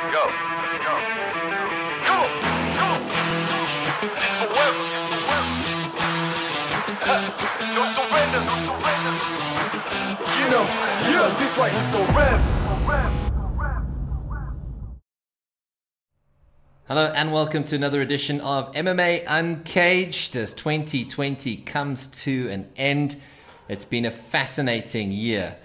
Let's go. Let's go. Come on. This forever. no surrender. No surrender. You know, yeah, this right here forever. Hello and welcome to another edition of MMA Uncaged as 2020 comes to an end. It's been a fascinating year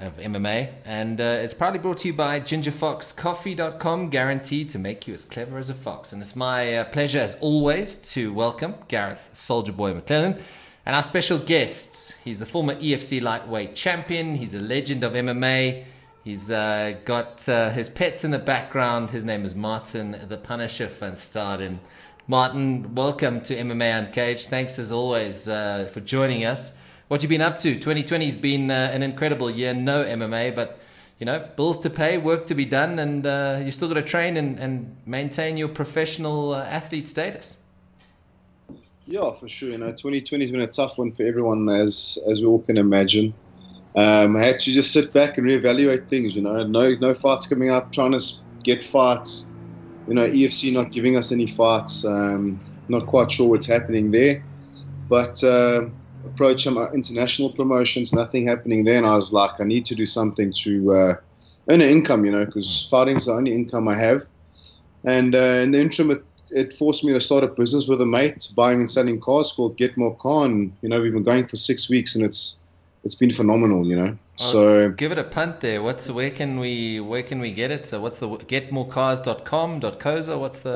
of MMA and uh, it's proudly brought to you by gingerfoxcoffee.com, guaranteed to make you as clever as a fox. And it's my uh, pleasure, as always, to welcome Gareth Soldier Boy McLellan and our special guest. He's the former EFC lightweight champion, he's a legend of MMA. He's uh, got uh, his pets in the background. His name is Martin the Punisher van Staden. Martin, welcome to MMA Uncaged. Thanks as always uh, for joining us. What you been up to? 2020 has been uh, an incredible year. No MMA, but you know, bills to pay, work to be done, and uh, you still got to train and, and maintain your professional uh, athlete status. Yeah, for sure. You know, 2020 has been a tough one for everyone, as as we all can imagine. Um, I had to just sit back and reevaluate things. You know, no no fights coming up, trying to get fights. You know, EFC not giving us any fights. Um, not quite sure what's happening there, but uh, approach some international promotions. Nothing happening there, and I was like, I need to do something to uh, earn an income. You know, because fighting's the only income I have. And uh, in the interim, it, it forced me to start a business with a mate, buying and selling cars called Get More Car. And, you know, we've been going for six weeks, and it's it's been phenomenal, you know. Oh, so give it a punt there. What's where can we where can we get it? So what's the getmorecars.com .coza? What's the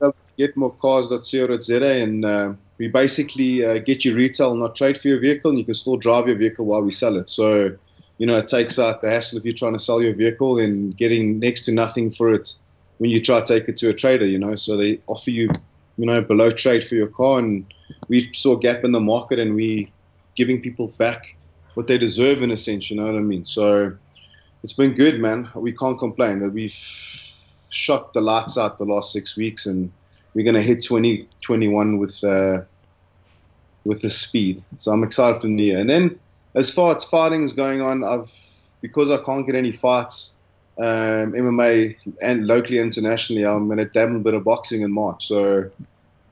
oh, getmorecars.co.za and uh, we basically uh, get you retail, not trade for your vehicle, and you can still drive your vehicle while we sell it. So, you know, it takes out the hassle if you're trying to sell your vehicle and getting next to nothing for it when you try to take it to a trader, you know. So they offer you, you know, below trade for your car, and we saw a gap in the market, and we giving people back what they deserve in a sense. You know what I mean? So it's been good, man. We can't complain. That we've shot the lights out the last six weeks, and we're gonna hit 2021 with uh, with the speed. So I'm excited for the year. And then as far as fighting is going on, I've because I can't get any fights. Um, MMA and locally and internationally, I'm going to dabble a bit of boxing in March. So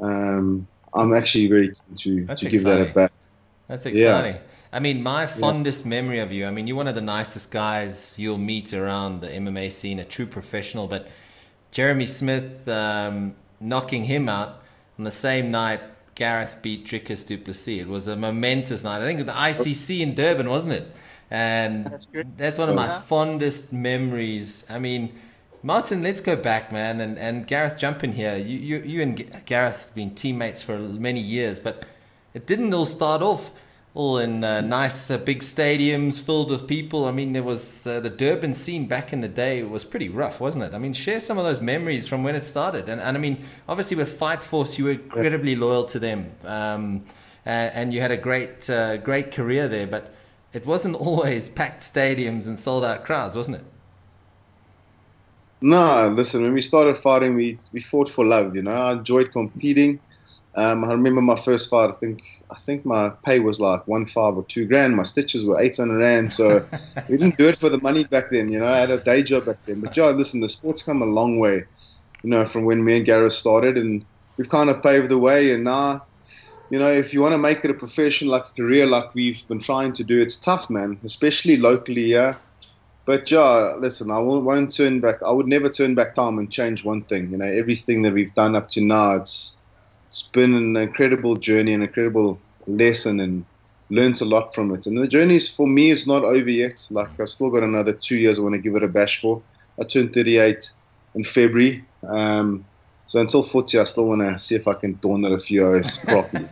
um, I'm actually very keen to, That's to give that a back. That's exciting. Yeah. I mean, my fondest memory of you, I mean, you're one of the nicest guys you'll meet around the MMA scene, a true professional. But Jeremy Smith, um, knocking him out on the same night Gareth beat Dricus du Plessis. It was a momentous night. I think the ICC in Durban, wasn't it? And That's that's one of my Yeah. fondest memories. I mean, Martin, let's go back, man, and, and Gareth, jump in here. You, you, you and Gareth have been teammates for many years, but it didn't all start off all in uh, nice uh, big stadiums filled with people. I mean, there was uh, the Durban scene back in the day was pretty rough, wasn't it? I mean, share some of those memories from when it started. And, and I mean, obviously with Fight Force, you were incredibly loyal to them, um, and, and you had a great, uh, great career there. But it wasn't always packed stadiums and sold out crowds, wasn't it? No, listen, when we started fighting, we, we fought for love, you know. I enjoyed competing. Um, I remember my first fight, I think I think my pay was like one five or two grand. My stitches were eight hundred rand. So we didn't do it for the money back then, you know. I had a day job back then. But yeah, listen, the sport's come a long way, you know, from when me and Gareth started and we've kind of paved the way and now you know, if you want to make it a profession, like a career, like we've been trying to do, it's tough, man, especially locally, yeah. But yeah, listen, I won't, won't turn back. I would never turn back time and change one thing. You know, everything that we've done up to now, it's it's been an incredible journey, an incredible lesson, and learned a lot from it. And the journey is, for me is not over yet. Like I still got another two years. I want to give it a bash for. I turned 38 in February. Um, so until 40, I still want to see if I can dawn it a few hours properly.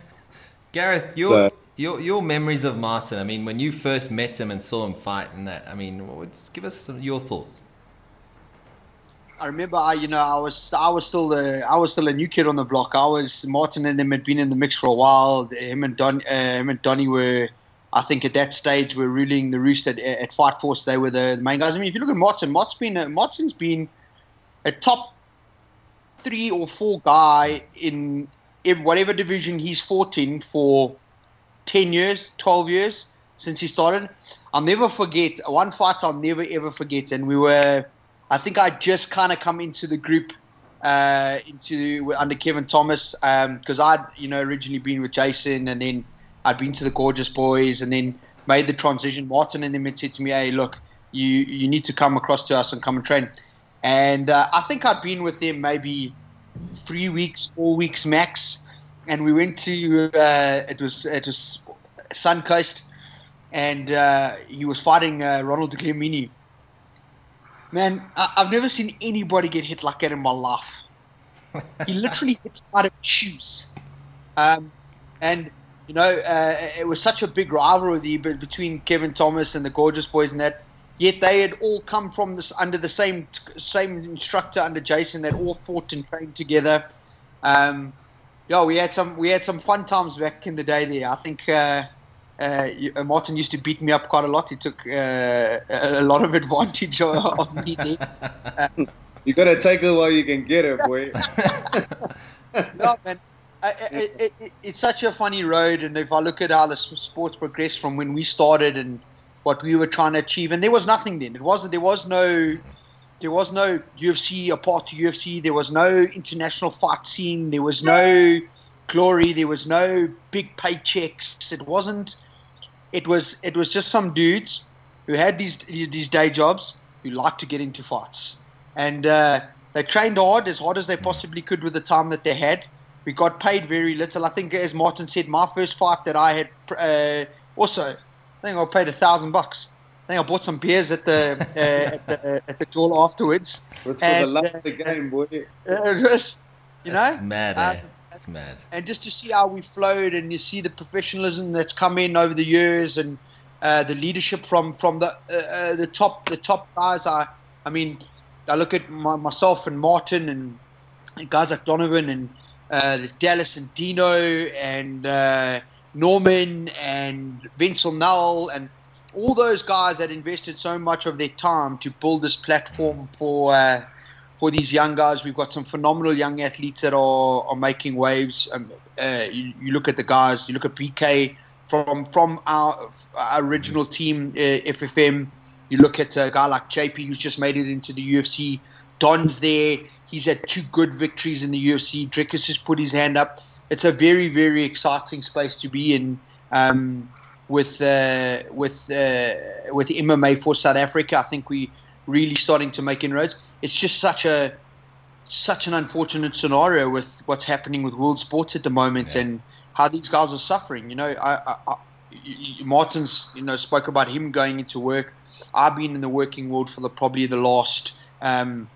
Gareth, your So- your your memories of Martin. I mean, when you first met him and saw him fight, and that. I mean, what would- give us some, your thoughts. I remember, I you know, I was I was still the I was still a new kid on the block. I was Martin and them had been in the mix for a while. Him and Don, uh, him and Donny were, I think, at that stage were ruling the roost at, at Fight Force. They were the main guys. I mean, if you look at Martin, Martin's been Martin's been a top three or four guy in, in whatever division he's fought in for ten years, twelve years since he started. I'll never forget one fight. I'll never ever forget, and we were I think I just kind of come into the group uh, into under Kevin Thomas because I'd you know originally been with Jason and then I'd been to the Gorgeous Boys and then made the transition. Martin and them said to me, "Hey, look, you you need to come across to us and come and train." And uh, I think I'd been with them maybe three weeks, four weeks max, and we went to uh, it was it was Suncoast, and uh, he was fighting uh, Ronald Clemini. Man, I- I've never seen anybody get hit like that in my life. He literally hits out of shoes. Um, and, you know, uh, it was such a big rivalry be- between Kevin Thomas and the Gorgeous Boys and that. Yet they had all come from this under the same same instructor under Jason that all fought and trained together. Um, yeah, we had some we had some fun times back in the day there. I think uh, uh, uh, Martin used to beat me up quite a lot. He took uh, a lot of advantage of, me there. You gotta take it while you can get it, boy. no, man. I, I, it, it, it's such a funny road, and if I look at how the sports progressed from when we started and what we were trying to achieve, and there was nothing then. It wasn't. There was no. There was no UFC apart to UFC. There was no international fight scene. There was no glory. There was no big paychecks. It wasn't. It was. It was just some dudes who had these these day jobs who liked to get into fights, and uh, they trained hard as hard as they possibly could with the time that they had. We got paid very little. I think, as Martin said, my first fight that I had uh, also, I think I paid a thousand bucks. I think I bought some beers at the uh, at the at the door afterwards. It's for the love uh, of the game, boy. It was just, you know, That's mad, um, eh? That's mad. and just to see how we flowed and you see the professionalism that's come in over the years and uh, the leadership from from the uh, uh, the top the top guys I I mean I look at my, myself and Martin and, and guys like Donovan and uh, Dallas and Dino and uh, Norman and Vincent Null and all those guys that invested so much of their time to build this platform for uh, for these young guys. We've got some phenomenal young athletes that are, are making waves. Um, uh, you, you look at the guys. You look at PK from from our, our original team, uh, FFM. You look at a guy like JP who's just made it into the UFC. Don's there. He's had two good victories in the UFC. Dricus has put his hand up. It's a very very exciting space to be in. Um, with uh, with uh, with MMA for South Africa, I think we really starting to make inroads. It's just such a such an unfortunate scenario with what's happening with world sports at the moment Yeah. and how these guys are suffering. You know, I, I, I, Martin's you know spoke about him going into work. I've been in the working world for the probably the last um,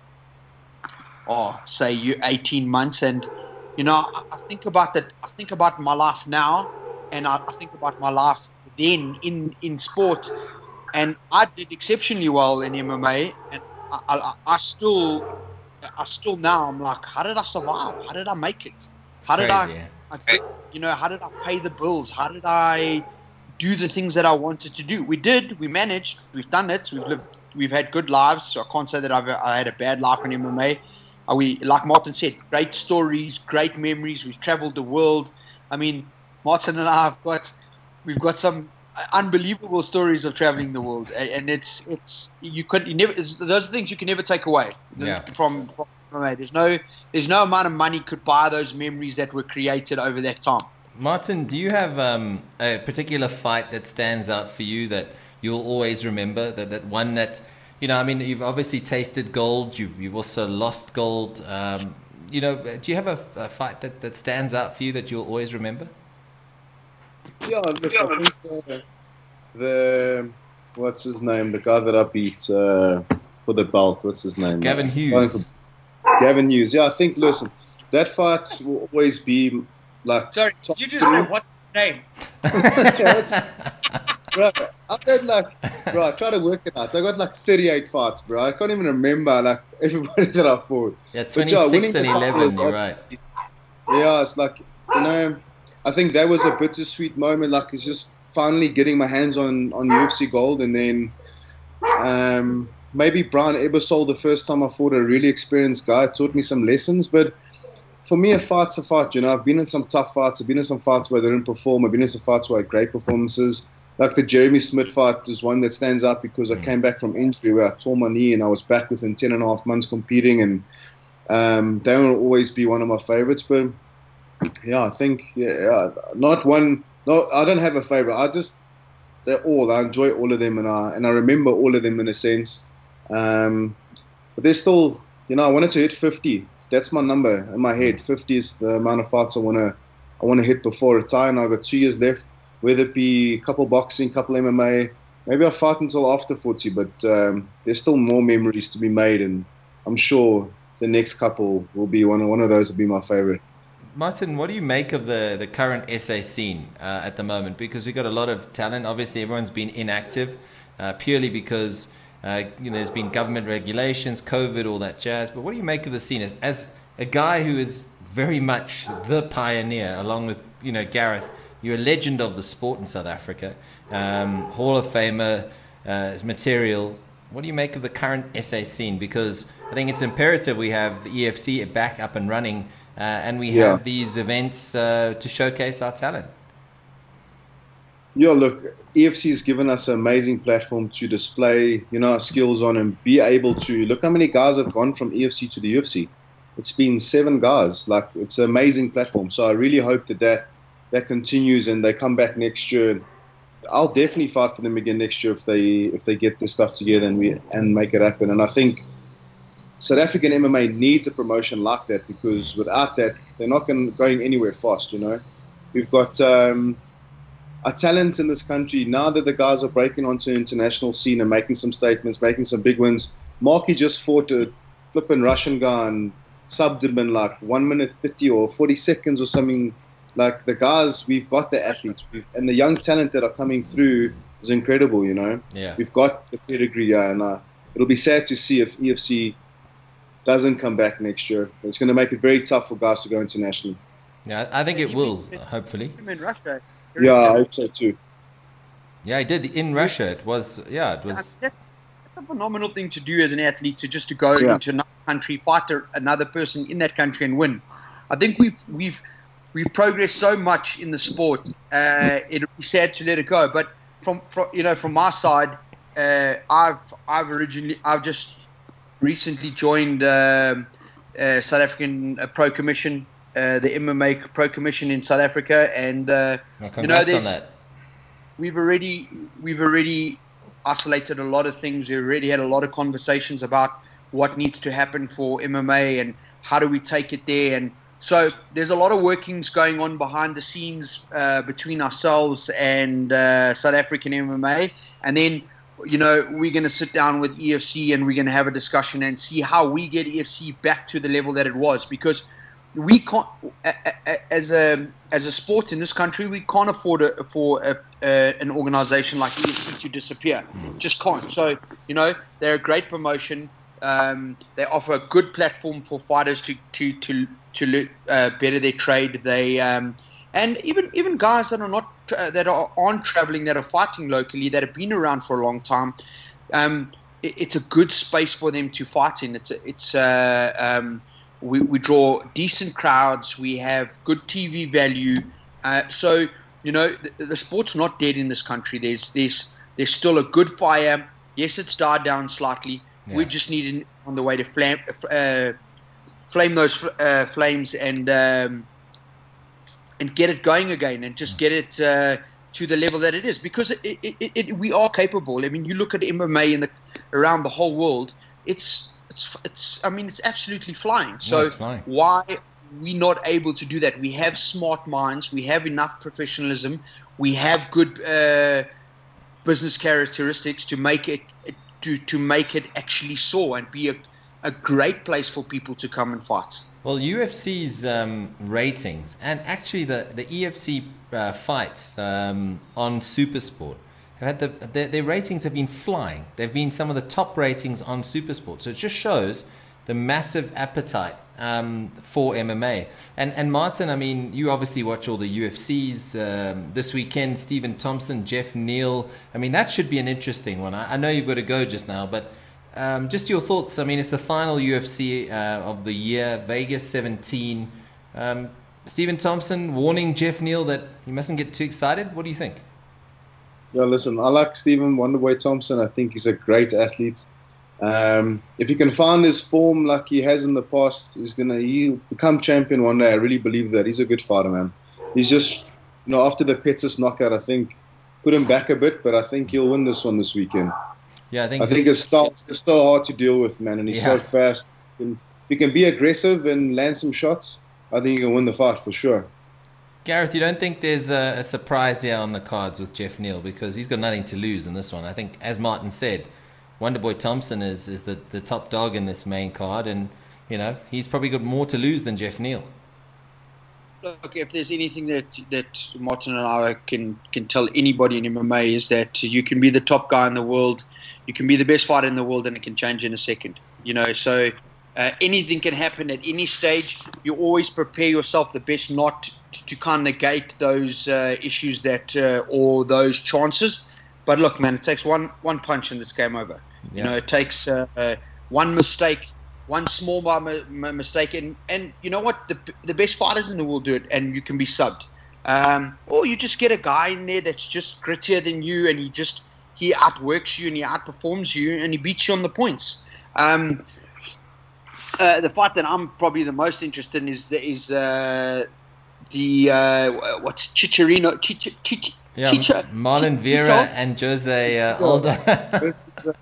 oh say you 18 months and you know I, I think about that I think about my life now and I, I think about my life then in in sport and I did exceptionally well in MMA and I, I, I still I still now I'm like how did I survive how did I make it how did I Crazy? I think, you know, how did I pay the bills? How did I do the things that I wanted to do? We did. We managed. We've done it. We've lived. We've had good lives. So I can't say that I've I had a bad life in MMA. Uh, we, like Martin said, great stories, great memories. We've traveled the world. I mean, Martin and I have got we've got some unbelievable stories of traveling the world, and it's it's you could you never it's, those are things you can never take away Yeah. from, from MMA. There's no there's no amount of money could buy those memories that were created over that time. Martin, do you have um, a particular fight that stands out for you that you'll always remember? That, that one that, you know, I mean, you've obviously tasted gold, you've, you've also lost gold. Um, you know, do you have a, a fight that, that stands out for you that you'll always remember? Yeah, look, I think the, the what's his name? The guy that I beat uh, for the belt. What's his name? Gavin Hughes. Gavin Hughes. Yeah, I think. Listen, that fight will always be like. Sorry, did you just say what's his name? bro, I've had like, bro, I try to work it out. I got like 38 fights, bro. I can't even remember like everybody that I fought. Yeah, But yeah, 26 and 11, you're right. Yeah, it's like you know, I think that was a bittersweet moment. Like it's just finally getting my hands on on UFC gold, and then um, maybe Brian Ebersole the first time I fought a really experienced guy taught me some lessons. But for me, a fight's a fight. You know, I've been in some tough fights. I've been in some fights where they didn't perform. I've been in some fights where I had great performances. like the Jeremy Smith fight is one that stands out because I came back from injury where I tore my knee and I was back within 10 and a half months competing and um, they will always be one of my favorites. But yeah, I think yeah, not one. No, I don't have a favorite. I just they're all. I enjoy all of them and I and I remember all of them in a sense. Um, but there's still, you know, I wanted to hit 50. That's my number in my head. 50 is the amount of fights I want to I want to hit before retire. And I've got two years left whether it be a couple boxing, couple MMA. Maybe I'll fight until after 40, but um, there's still more memories to be made, and I'm sure the next couple will be one. One of those will be my favorite. Martin, what do you make of the, the current SA scene uh, at the moment? Because we've got a lot of talent. Obviously, everyone's been inactive uh, purely because uh, you know, there's been government regulations, COVID, all that jazz. But what do you make of the scene as, as a guy who is very much the pioneer, along with you know Gareth? You're a legend of the sport in South Africa, um, Hall of Famer uh, material. What do you make of the current SA scene? Because I think it's imperative we have the EFC back up and running, and we Yeah. have these events uh, to showcase our talent. Yeah, look, EFC has given us an amazing platform to display, you know, our skills on and be able to look how many guys have gone from EFC to the UFC. It's been seven guys. Like it's an amazing platform. So I really hope that that, that continues and they come back next year. I'll definitely fight for them again next year if they if they get this stuff together and we and make it happen. And I think South African MMA needs a promotion like that because without that, they're not going, going anywhere fast. You know, we've got um, a talent in this country now that the guys are breaking onto the international scene and making some statements, making some big wins. Marky just fought a flipping Russian guy and subbed him in like one minute thirty or forty seconds or something. Like the guys, we've got the athletes, we've, and the young talent that are coming through is incredible. You know, Yeah. we've got the pedigree, yeah, and uh, it'll be sad to see if EFC doesn't come back next year. It's going to make it very tough for guys to go international. Yeah, I think it will, hopefully. In Russia. Yeah, I hope so too. Yeah, I did in Russia. It was yeah, it was that's, that's a phenomenal thing to do as an athlete to just to go Yeah. into another country, fight another person in that country and win. I think we've we've we've progressed so much in the sport. Uh, it'd be sad to let it go. But from, from you know from my side, uh, I've I've originally I've just recently joined um, uh, South African uh, Pro Commission, uh, the MMA Pro Commission in South Africa, and uh, well, you know that. we've already we've already isolated a lot of things. We already had a lot of conversations about what needs to happen for MMA and how do we take it there. And so there's a lot of workings going on behind the scenes uh, between ourselves and uh, South African MMA. And then you know we're going to sit down with EFC and we're going to have a discussion and see how we get EFC back to the level that it was. Because we can't as a as a sport in this country we can't afford a, for a, a, an organization like EFC to disappear. Just can't. So you know they're a great promotion. Um, they offer a good platform for fighters to to to to uh, better their trade. They um, and even even guys that are not uh, that are aren't traveling that are fighting locally that have been around for a long time um, it, it's a good space for them to fight in it's a, it's uh, um, we, we draw decent crowds. We have good TV value. Uh, so you know the, the sport's not dead in this country. There's there's there's still a good fire. Yes, it's died down slightly. We Yeah. just need on the way to flame uh, flame those uh, flames and um, and get it going again and just get it uh, to the level that it is because it, it, it, it, we are capable. I mean, you look at MMA in the around the whole world. It's it's it's. I mean, it's absolutely flying. So it's flying. why are we not able to do that? We have smart minds. We have enough professionalism. We have good uh, business characteristics to make it to to make it actually soar and be a a great place for people to come and fight. Well, UFC's um, ratings and actually the the EFC uh, fights um, on SuperSport have had the their, their ratings have been flying. They've been some of the top ratings on SuperSport. So it just shows the massive appetite um, for MMA. And and Martin, I mean, you obviously watch all the UFCs um, this weekend. Stephen Thompson, Geoff Neal. I mean, that should be an interesting one. I, I know you've got to go just now, but. Um, just your thoughts. I mean, it's the final UFC uh, of the year, Vegas 17. Um, Stephen Thompson warning Geoff Neal that he mustn't get too excited. What do you think? Yeah, listen, I like Stephen Wonderboy Thompson. I think he's a great athlete. Um, if he can find his form like he has in the past, he's gonna he'll become champion one day. I really believe that. He's a good fighter, man. He's just, you know, after the Pettis knockout, I think put him back a bit, but I think he'll win this one this weekend. Yeah, I think. I think his style is so hard to deal with, man, and he's so fast. And if he can be aggressive and land some shots, I think he can win the fight for sure. Gareth, you don't think there's a, a surprise here on the cards with Geoff Neal because he's got nothing to lose in this one. I think, as Martin said, Wonderboy Thompson is, is the, the top dog in this main card, and you know he's probably got more to lose than Geoff Neal. Look, if there's anything that that Martin and I can can tell anybody in MMA is that you can be the top guy in the world, you can be the best fighter in the world, and it can change in a second. You know, so uh, anything can happen at any stage. You always prepare yourself the best not to, to kind of negate those uh, issues that uh, or those chances. But look, man, it takes one one punch and it's game over. You know, it takes uh, one mistake, one small mi- mi- mistake, and, and you know what? The, the best fighters in the world do it, and you can be subbed. Um, or you just get a guy in there that's just grittier than you, and he just he outworks you and he outperforms you, and he beats you on the points. Um, uh, the fight that I'm probably the most interested in is the, is uh, the uh, what's Chicharino Chich, Chich, Yeah, Chicha- Marlon Vera and Jose uh, Aldo.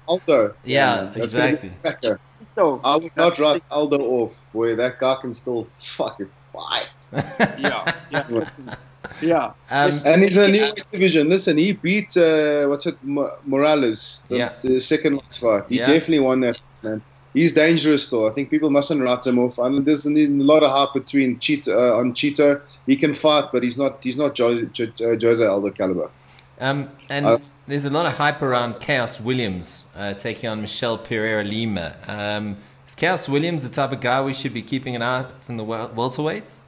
Aldo. Yeah, man, that's gonna be exactly. A cracker. So, I would not write Aldo off. Boy, that guy can still fucking fight. yeah, yeah, yeah. Um, And in the new division, listen, he beat uh, what's it, Morales, the, Yeah. the second last fight. He Yeah. definitely won that, man. He's dangerous though. I think people mustn't write him off. I mean, there's a lot of hype between Chito, uh, on Chito. He can fight, but he's not. He's not jo- jo- uh, Jose Aldo caliber. Um, and Uh, there's a lot of hype around Khaos Williams uh, taking on Michel Pereira Lima. Um, is Khaos Williams the type of guy we should be keeping an eye out in the wel- welterweights?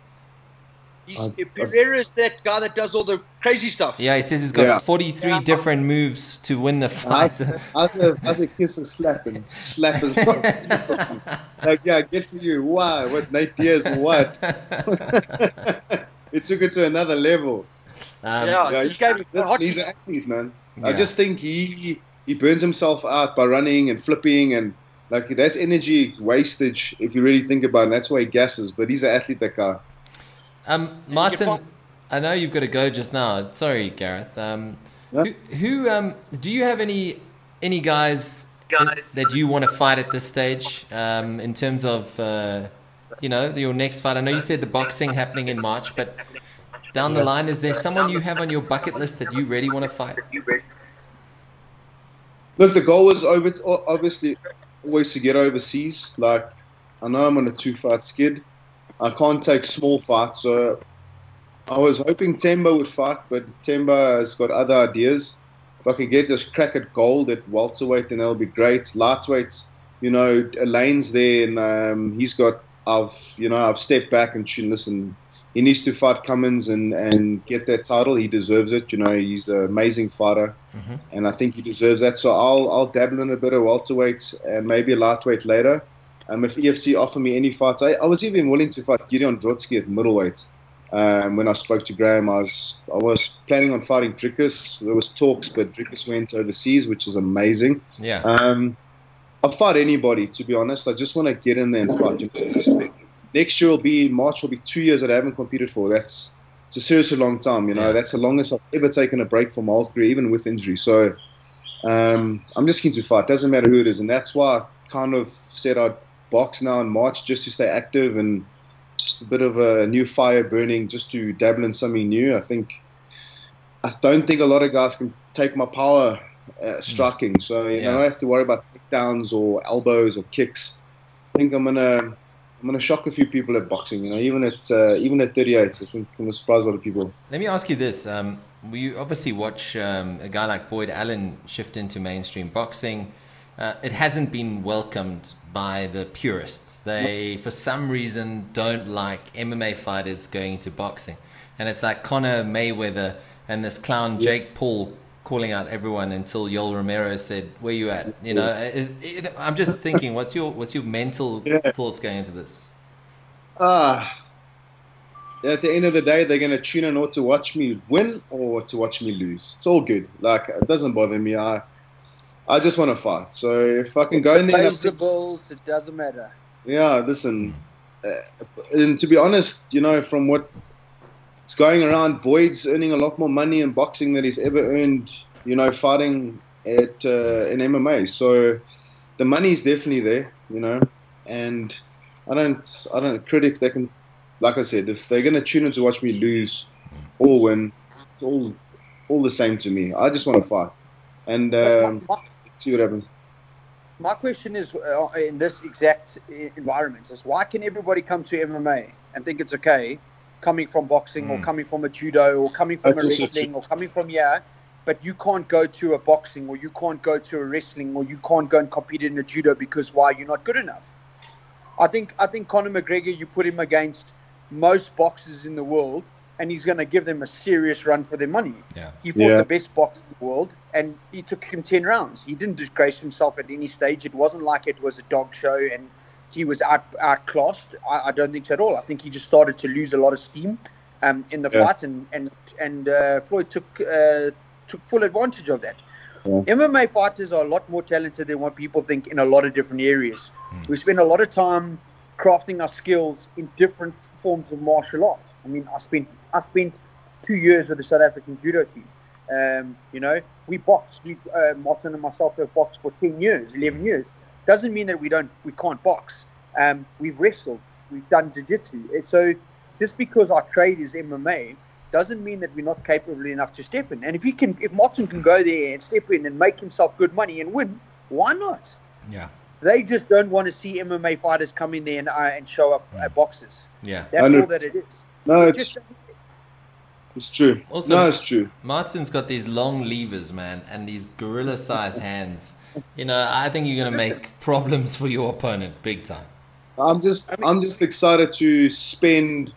He's, Uh, Pereira's that guy that does all the crazy stuff. Yeah, he says he's got Yeah. 43 Yeah. different moves to win the fight. as a as a kiss and slap and slap his like yeah, good for you. Why? What Nate Diaz? What? it took it to another level. Um, Yeah. Yeah, just he's, gave hot- he's an athlete, man. I just think he he burns himself out by running and flipping and like that's energy wastage if you really think about it. And that's why he gasses. But he's an athlete, that guy. Um, can Martin, I know you've got to go just now. Sorry, Gareth. Um, Yeah. Who, who um, do you have any any guys, that, that you want to fight at this stage um, in terms of uh, you know your next fight? I know you said the boxing happening in March, but down the line, is there someone you have on your bucket list that you really want to fight? Look, the goal was over, obviously always to get overseas. Like, I know I'm on a two fight skid. I can't take small fights. So I was hoping Themba would fight, but Themba has got other ideas. If I could get this crack at gold at welterweight, then that'll be great. Lightweight, you know, Elaine's there, and um, he's got. I've, you know, I've stepped back and should listen. He needs to fight Cummins and, and get that title. He deserves it. You know, he's an amazing fighter and I think he deserves that. So I'll I'll dabble in a bit of welterweight and maybe a lightweight later. Um, if EFC offer me any fights, I, I was even willing to fight Gideon Drotsky at middleweight. Um, when I spoke to Graham, I was I was planning on fighting Dricus. There was talks, but Dricus went overseas, which is amazing. Yeah. Um, I'll fight anybody, to be honest. I just want to get in there and fight. Next year will be March. Will be two years that I haven't competed for. That's it's a seriously long time. You know, Yeah. that's the longest I've ever taken a break from my whole career, even with injury. So um, I'm just keen to fight. Doesn't matter who it is, and that's why I kind of said I'd box now in March just to stay active and just a bit of a new fire burning, just to dabble in something new. I think I don't think a lot of guys can take my power uh, striking. So you Yeah. know, I don't have to worry about takedowns or elbows or kicks. I think I'm gonna I'm gonna shock a few people at boxing. You know, even at uh, even at 38, I think I'm gonna surprise a lot of people. Let me ask you this: um, We obviously watch um, a guy like Boyd Allen shift into mainstream boxing. Uh, it hasn't been welcomed by the purists. They, for some reason, don't like MMA fighters going into boxing, and it's like Conor Mayweather and this clown Jake Paul calling out everyone until Yoel Romero said, "Where you at?" You know, it, it, I'm just thinking, what's your what's your mental Yeah. thoughts going into this? Ah, at the end of the day, they're gonna tune in or to watch me win or to watch me lose. It's all good. Like it doesn't bother me. I I just want to fight. So if I can go in there, and Pays the balls, It doesn't matter. yeah, listen. Uh, and to be honest, you know, from what it's going around, Boyd's earning a lot more money in boxing than he's ever earned. You know, fighting at uh, in MMA. So the money's definitely there. You know, and I don't, I don't critics. They can, like I said, if they're gonna tune in to watch me lose or win, it's all, all the same to me. I just want to fight and um, see what happens. my question is, uh, in this exact uh, environment, is why can everybody come to MMA and think it's okay, coming from boxing or Mm. coming from a judo or coming from That's a wrestling or coming from yeah but you can't go to a boxing or you can't go to a wrestling or you can't go and compete in a judo because why you're not good enough. I think I think Conor McGregor, you put him against most boxers in the world, and he's going to give them a serious run for their money. Yeah. He fought Yeah. the best boxer in the world, and he took him ten rounds. He didn't disgrace himself at any stage. It wasn't like it was a dog show, and he was out outclassed. I, I don't think so at all. I think he just started to lose a lot of steam um, in the Yeah. fight, and and and uh, Floyd took uh, took full advantage of that. Yeah. MMA fighters are a lot more talented than what people think in a lot of different areas. We spend a lot of time crafting our skills in different forms of martial art. I mean, I spent I spent two years with the South African judo team. Um, you know, we boxed. We uh, Martin and myself have boxed for ten years, eleven years. Doesn't mean that we don't we can't box. Um, we've wrestled. We've done jiu-jitsu. So just because our trade is MMA doesn't mean that we're not capable enough to step in. And if he can, if Martin can go there and step in and make himself good money and win, why not? Yeah. They just don't want to see MMA fighters come in there and, uh, and show up at boxes. Yeah. That's all that it is. No, It it's just- it's true. Also- no, it's true. Martin's got these long levers, man, and these gorilla sized hands. You know, I think you're going to make problems for your opponent big time. I'm just I'm just excited to spend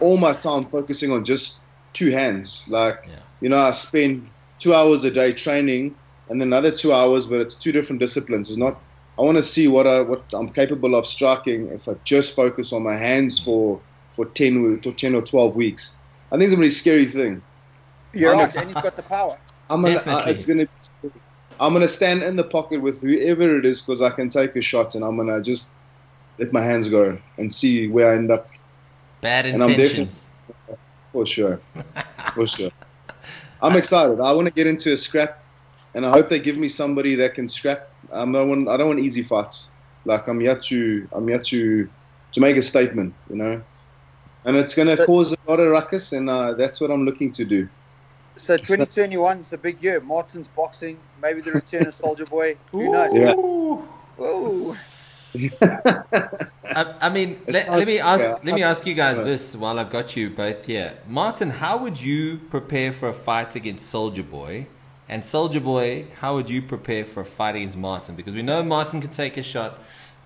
all my time focusing on just two hands. Like Yeah. you know, I spend two hours a day training and then another two hours, but it's two different disciplines. It's not I want to see what I what I'm capable of striking if I just focus on my hands for for ten w- to ten or twelve weeks. I think it's a really scary thing. You're I'm right, and he's got the power. I'm gonna, Definitely. uh, it's gonna. Be scary. I'm gonna stand in the pocket with whoever it is because I can take a shot and I'm gonna just let my hands go and see where I end up. Bad intentions. For sure. For sure. I'm excited. I want to get into a scrap, and I hope they give me somebody that can scrap. I'm no one. I don't want easy fights. Like I'm yet to. I'm here to to make a statement. You know, and it's gonna But- cause a lot of ruckus, and uh, that's what I'm looking to do. So 2021 is a big year. Martin's boxing, maybe the return of Soldier Boy. Who knows? Yeah. Ooh. I, I mean, let, let me ask Yeah. let me ask you guys this while I've got you both here. Martin, how would you prepare for a fight against Soldier Boy? And Soldier Boy, how would you prepare for a fight against Martin? Because we know Martin can take a shot.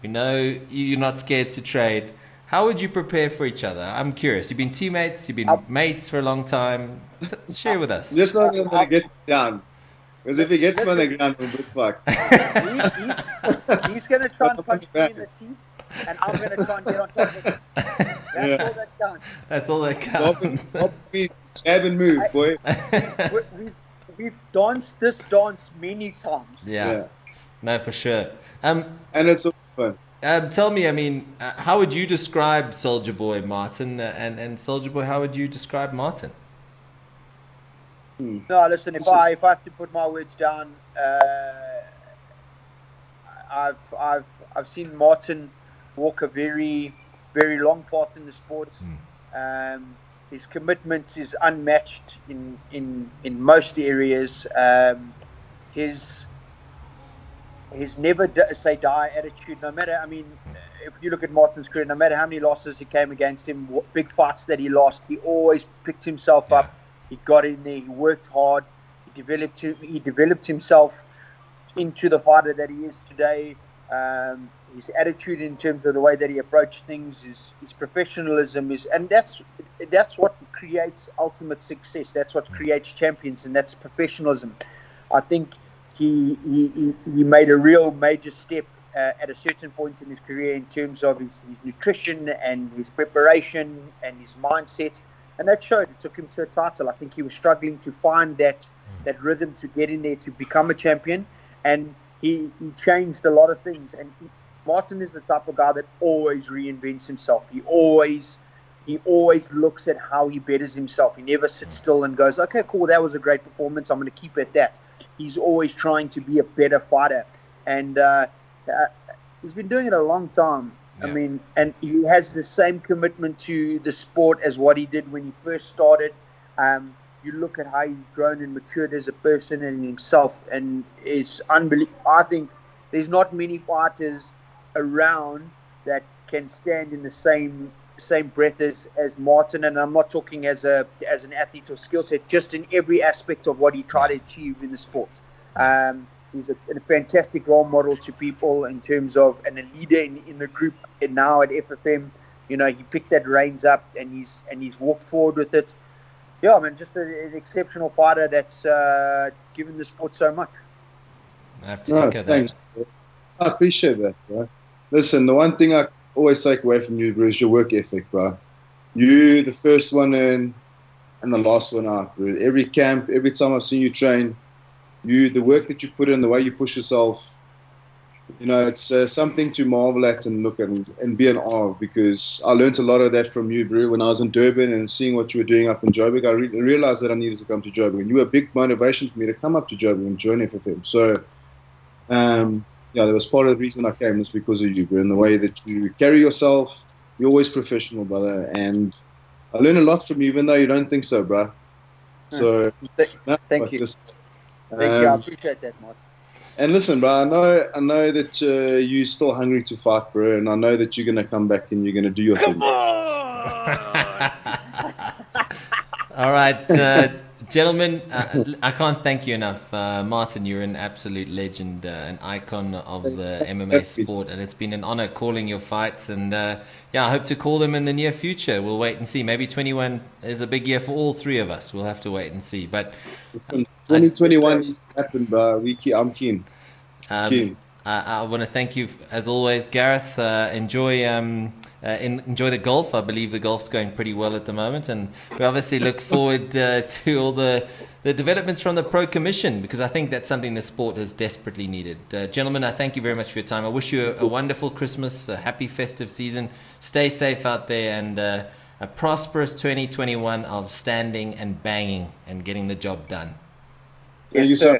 We know you're not scared to trade. How would you prepare for each other? I'm curious. You've been teammates. You've been Um, mates for a long time. T- share with us. Just know that I'm gonna get down. Because if he gets me on the ground, it's like He's, he's, he's going to try and punch me in the teeth, and I'm going to try and get on top of him. That's Yeah. all that counts. That's all that counts. and, Bob and jab and move, boy. We- We've, we've danced this dance many times. yeah. Yeah. No, for sure. Um, And it's all fun. Um, tell me, I mean, uh, how would you describe Soldier Boy Martin, uh, and and Soldier Boy? How would you describe Martin? No, listen. If I if I have to put my words down, uh, I've I've I've seen Martin walk a very very long path in the sport. Um, his commitment is unmatched in in in most areas. Um, his his never say die attitude. No matter, I mean, if you look at Martin's career, no matter how many losses he came against him, what big fights that he lost, he always picked himself Yeah. up. He got in there. He worked hard. He developed. He developed himself into the fighter that he is today. Um, his attitude in terms of the way that he approached things, his, his professionalism is, and that's that's what creates ultimate success. That's what creates champions, and that's professionalism. I think he he, he, made a real major step uh, at a certain point in his career in terms of his, his nutrition and his preparation and his mindset, and that showed. It took him to a title. I think he was struggling to find that that rhythm to get in there to become a champion, and he he changed a lot of things. And he, Martin is the type of guy that always reinvents himself. He always he always looks at how he betters himself. He never sits still and goes, "Okay, cool, that was a great performance. I'm going to keep at that." He's always trying to be a better fighter, and uh, uh, he's been doing it a long time. I mean, and he has the same commitment to the sport as what he did when he first started. Um, you look at how he's grown and matured as a person and himself, and it's unbelievable. I think there's not many fighters around that can stand in the same same breath as, as Martin, and I'm not talking as a as an athlete or skill set, just in every aspect of what he tried to achieve in the sport. Um, he's a, a fantastic role model to people in terms of and a leader in, in the group. And now at FFM, you know, he picked that reins up and he's and he's walked forward with it. Yeah, I mean, just a, an exceptional fighter that's uh, given the sport so much. I have to No, echo that. thanks. bro. I appreciate that, bro. Listen, the one thing I always take away from you, bro, is your work ethic, bro. You, the first one in, and the last one out, bro. Every camp, every time I've seen you train, you, the work that you put in, the way you push yourself, you know, it's uh, something to marvel at and look at and, and be in awe because I learned a lot of that from you, bro. When I was in Durban and seeing what you were doing up in Joburg, I re- realized that I needed to come to Joburg. And you were a big motivation for me to come up to Joburg and join FFM. So, um, yeah, that was part of the reason I came was because of you, bro, and the way that you carry yourself. You're always professional, brother, and I learn a lot from you, even though you don't think so, bro. So, Th- no, Thank but you. listen, Thank you. I um, appreciate that, Martin. and listen, bro, I know, I know that uh, you're still hungry to fight, bro, and I know that you're gonna come back and you're gonna do your thing. All right, uh, gentlemen, uh, I can't thank you enough. Uh, Martin, you're an absolute legend, uh, an icon of the. MMA sport, and it's been an honor calling your fights. And uh, yeah, I hope to call them in the near future. We'll wait and see. Maybe 21 is a big year for all three of us. We'll have to wait and see. But Listen, 2021 needs to happen, bro. We ke- I'm keen. Um, Keen. I, I want to thank you as always, Gareth. Uh, enjoy um, uh, in, enjoy the golf. I believe the golf's going pretty well at the moment, and we obviously look forward uh, to all the the developments from the pro commission because I think that's something the sport has desperately needed. Uh, gentlemen, I thank you very much for your time. I wish you a, a wonderful Christmas, a happy festive season. Stay safe out there, and uh, a prosperous 2021 of standing and banging and getting the job done. Thank Yes, you sir.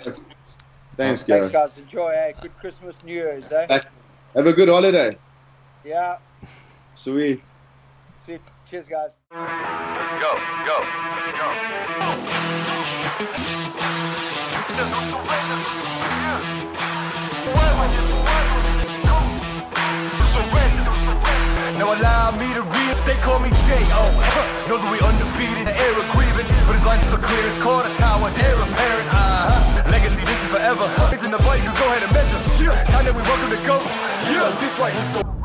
Thanks, Thanks, guys. Enjoy. Eh? Good Christmas, New Year's. Eh? Have a good holiday. Yeah. Sweet. Sweet. Cheers, guys. Let's go, go, go. Now allow me to read, they call me J.O. know that we undefeated, air a grievance, but his lines for clear, it's called a tower, they're apparent, uh-huh. Legacy, this is forever, it's in the boy, you can go ahead and measure. Yeah, time that we welcome to go. Yeah, this right here.